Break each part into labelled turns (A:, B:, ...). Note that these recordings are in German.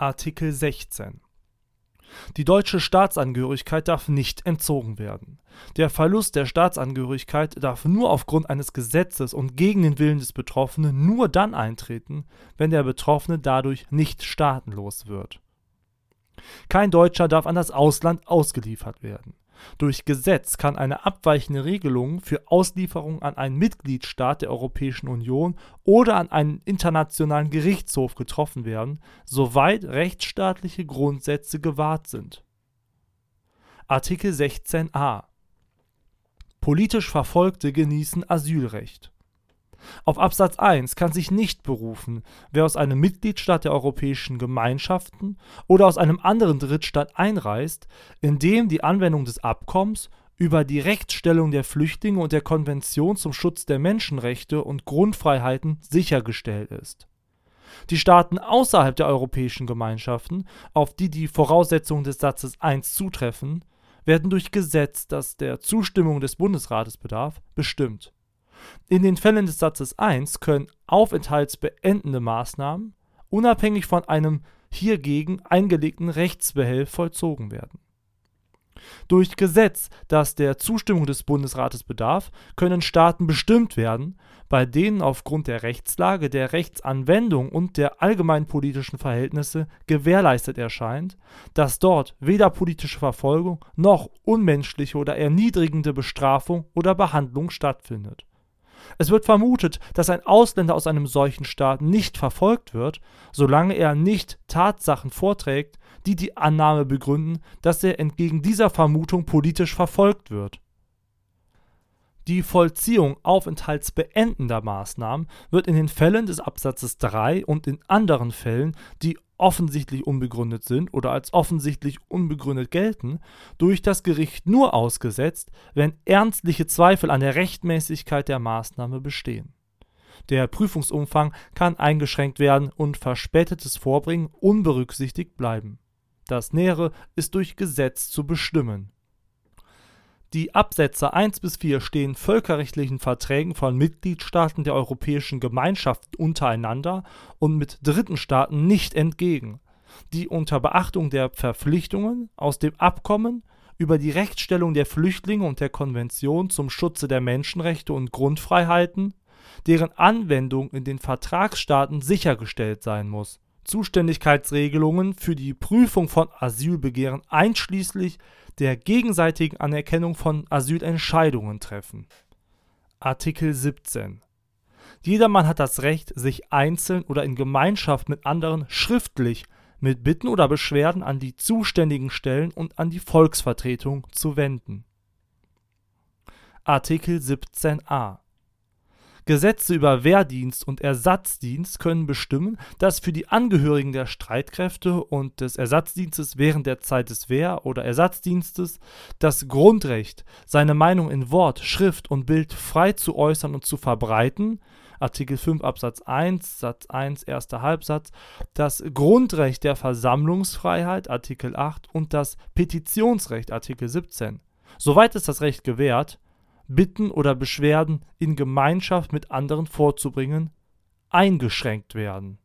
A: Artikel 16 Die deutsche Staatsangehörigkeit darf nicht entzogen werden. Der Verlust der Staatsangehörigkeit darf nur aufgrund eines Gesetzes und gegen den Willen des Betroffenen nur dann eintreten, wenn der Betroffene dadurch nicht staatenlos wird. Kein Deutscher darf an das Ausland ausgeliefert werden durch Gesetz kann eine abweichende Regelung für Auslieferung an einen Mitgliedstaat der Europäischen Union oder an einen internationalen Gerichtshof getroffen werden, soweit rechtsstaatliche Grundsätze gewahrt sind. Artikel 16a Politisch Verfolgte genießen Asylrecht auf Absatz 1 kann sich nicht berufen, wer aus einem Mitgliedstaat der Europäischen Gemeinschaften oder aus einem anderen Drittstaat einreist, in dem die Anwendung des Abkommens über die Rechtsstellung der Flüchtlinge und der Konvention zum Schutz der Menschenrechte und Grundfreiheiten sichergestellt ist. Die Staaten außerhalb der Europäischen Gemeinschaften, auf die die Voraussetzungen des Satzes 1 zutreffen, werden durch Gesetz, das der Zustimmung des Bundesrates bedarf, bestimmt in den Fällen des Satzes 1 können aufenthaltsbeendende Maßnahmen unabhängig von einem hiergegen eingelegten Rechtsbehelf vollzogen werden. Durch Gesetz, das der Zustimmung des Bundesrates bedarf, können Staaten bestimmt werden, bei denen aufgrund der Rechtslage, der Rechtsanwendung und der allgemeinen politischen Verhältnisse gewährleistet erscheint, dass dort weder politische Verfolgung noch unmenschliche oder erniedrigende Bestrafung oder Behandlung stattfindet es wird vermutet, dass ein Ausländer aus einem solchen Staat nicht verfolgt wird, solange er nicht Tatsachen vorträgt, die die Annahme begründen, dass er entgegen dieser Vermutung politisch verfolgt wird. Die Vollziehung aufenthaltsbeendender Maßnahmen wird in den Fällen des Absatzes 3 und in anderen Fällen, die offensichtlich unbegründet sind oder als offensichtlich unbegründet gelten, durch das Gericht nur ausgesetzt, wenn ernstliche Zweifel an der Rechtmäßigkeit der Maßnahme bestehen. Der Prüfungsumfang kann eingeschränkt werden und verspätetes Vorbringen unberücksichtigt bleiben. Das Nähere ist durch Gesetz zu bestimmen die Absätze 1 bis 4 stehen völkerrechtlichen Verträgen von Mitgliedstaaten der Europäischen Gemeinschaft untereinander und mit dritten Staaten nicht entgegen, die unter Beachtung der Verpflichtungen aus dem Abkommen über die Rechtsstellung der Flüchtlinge und der Konvention zum Schutze der Menschenrechte und Grundfreiheiten, deren Anwendung in den Vertragsstaaten sichergestellt sein muss. Zuständigkeitsregelungen für die Prüfung von Asylbegehren einschließlich der gegenseitigen Anerkennung von Asylentscheidungen treffen. Artikel 17 Jedermann hat das Recht, sich einzeln oder in Gemeinschaft mit anderen schriftlich mit Bitten oder Beschwerden an die zuständigen Stellen und an die Volksvertretung zu wenden. Artikel 17a Gesetze über Wehrdienst und Ersatzdienst können bestimmen, dass für die Angehörigen der Streitkräfte und des Ersatzdienstes während der Zeit des Wehr- oder Ersatzdienstes das Grundrecht, seine Meinung in Wort, Schrift und Bild frei zu äußern und zu verbreiten Artikel 5 Absatz 1 Satz 1 erster Halbsatz, das Grundrecht der Versammlungsfreiheit Artikel 8 und das Petitionsrecht Artikel 17. Soweit ist das Recht gewährt, Bitten oder Beschwerden in Gemeinschaft mit anderen vorzubringen, eingeschränkt werden.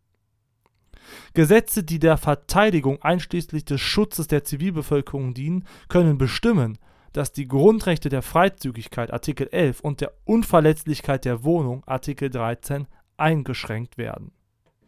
A: Gesetze, die der Verteidigung einschließlich des Schutzes der Zivilbevölkerung dienen, können bestimmen, dass die Grundrechte der Freizügigkeit Artikel 11 und der Unverletzlichkeit der Wohnung Artikel 13 eingeschränkt werden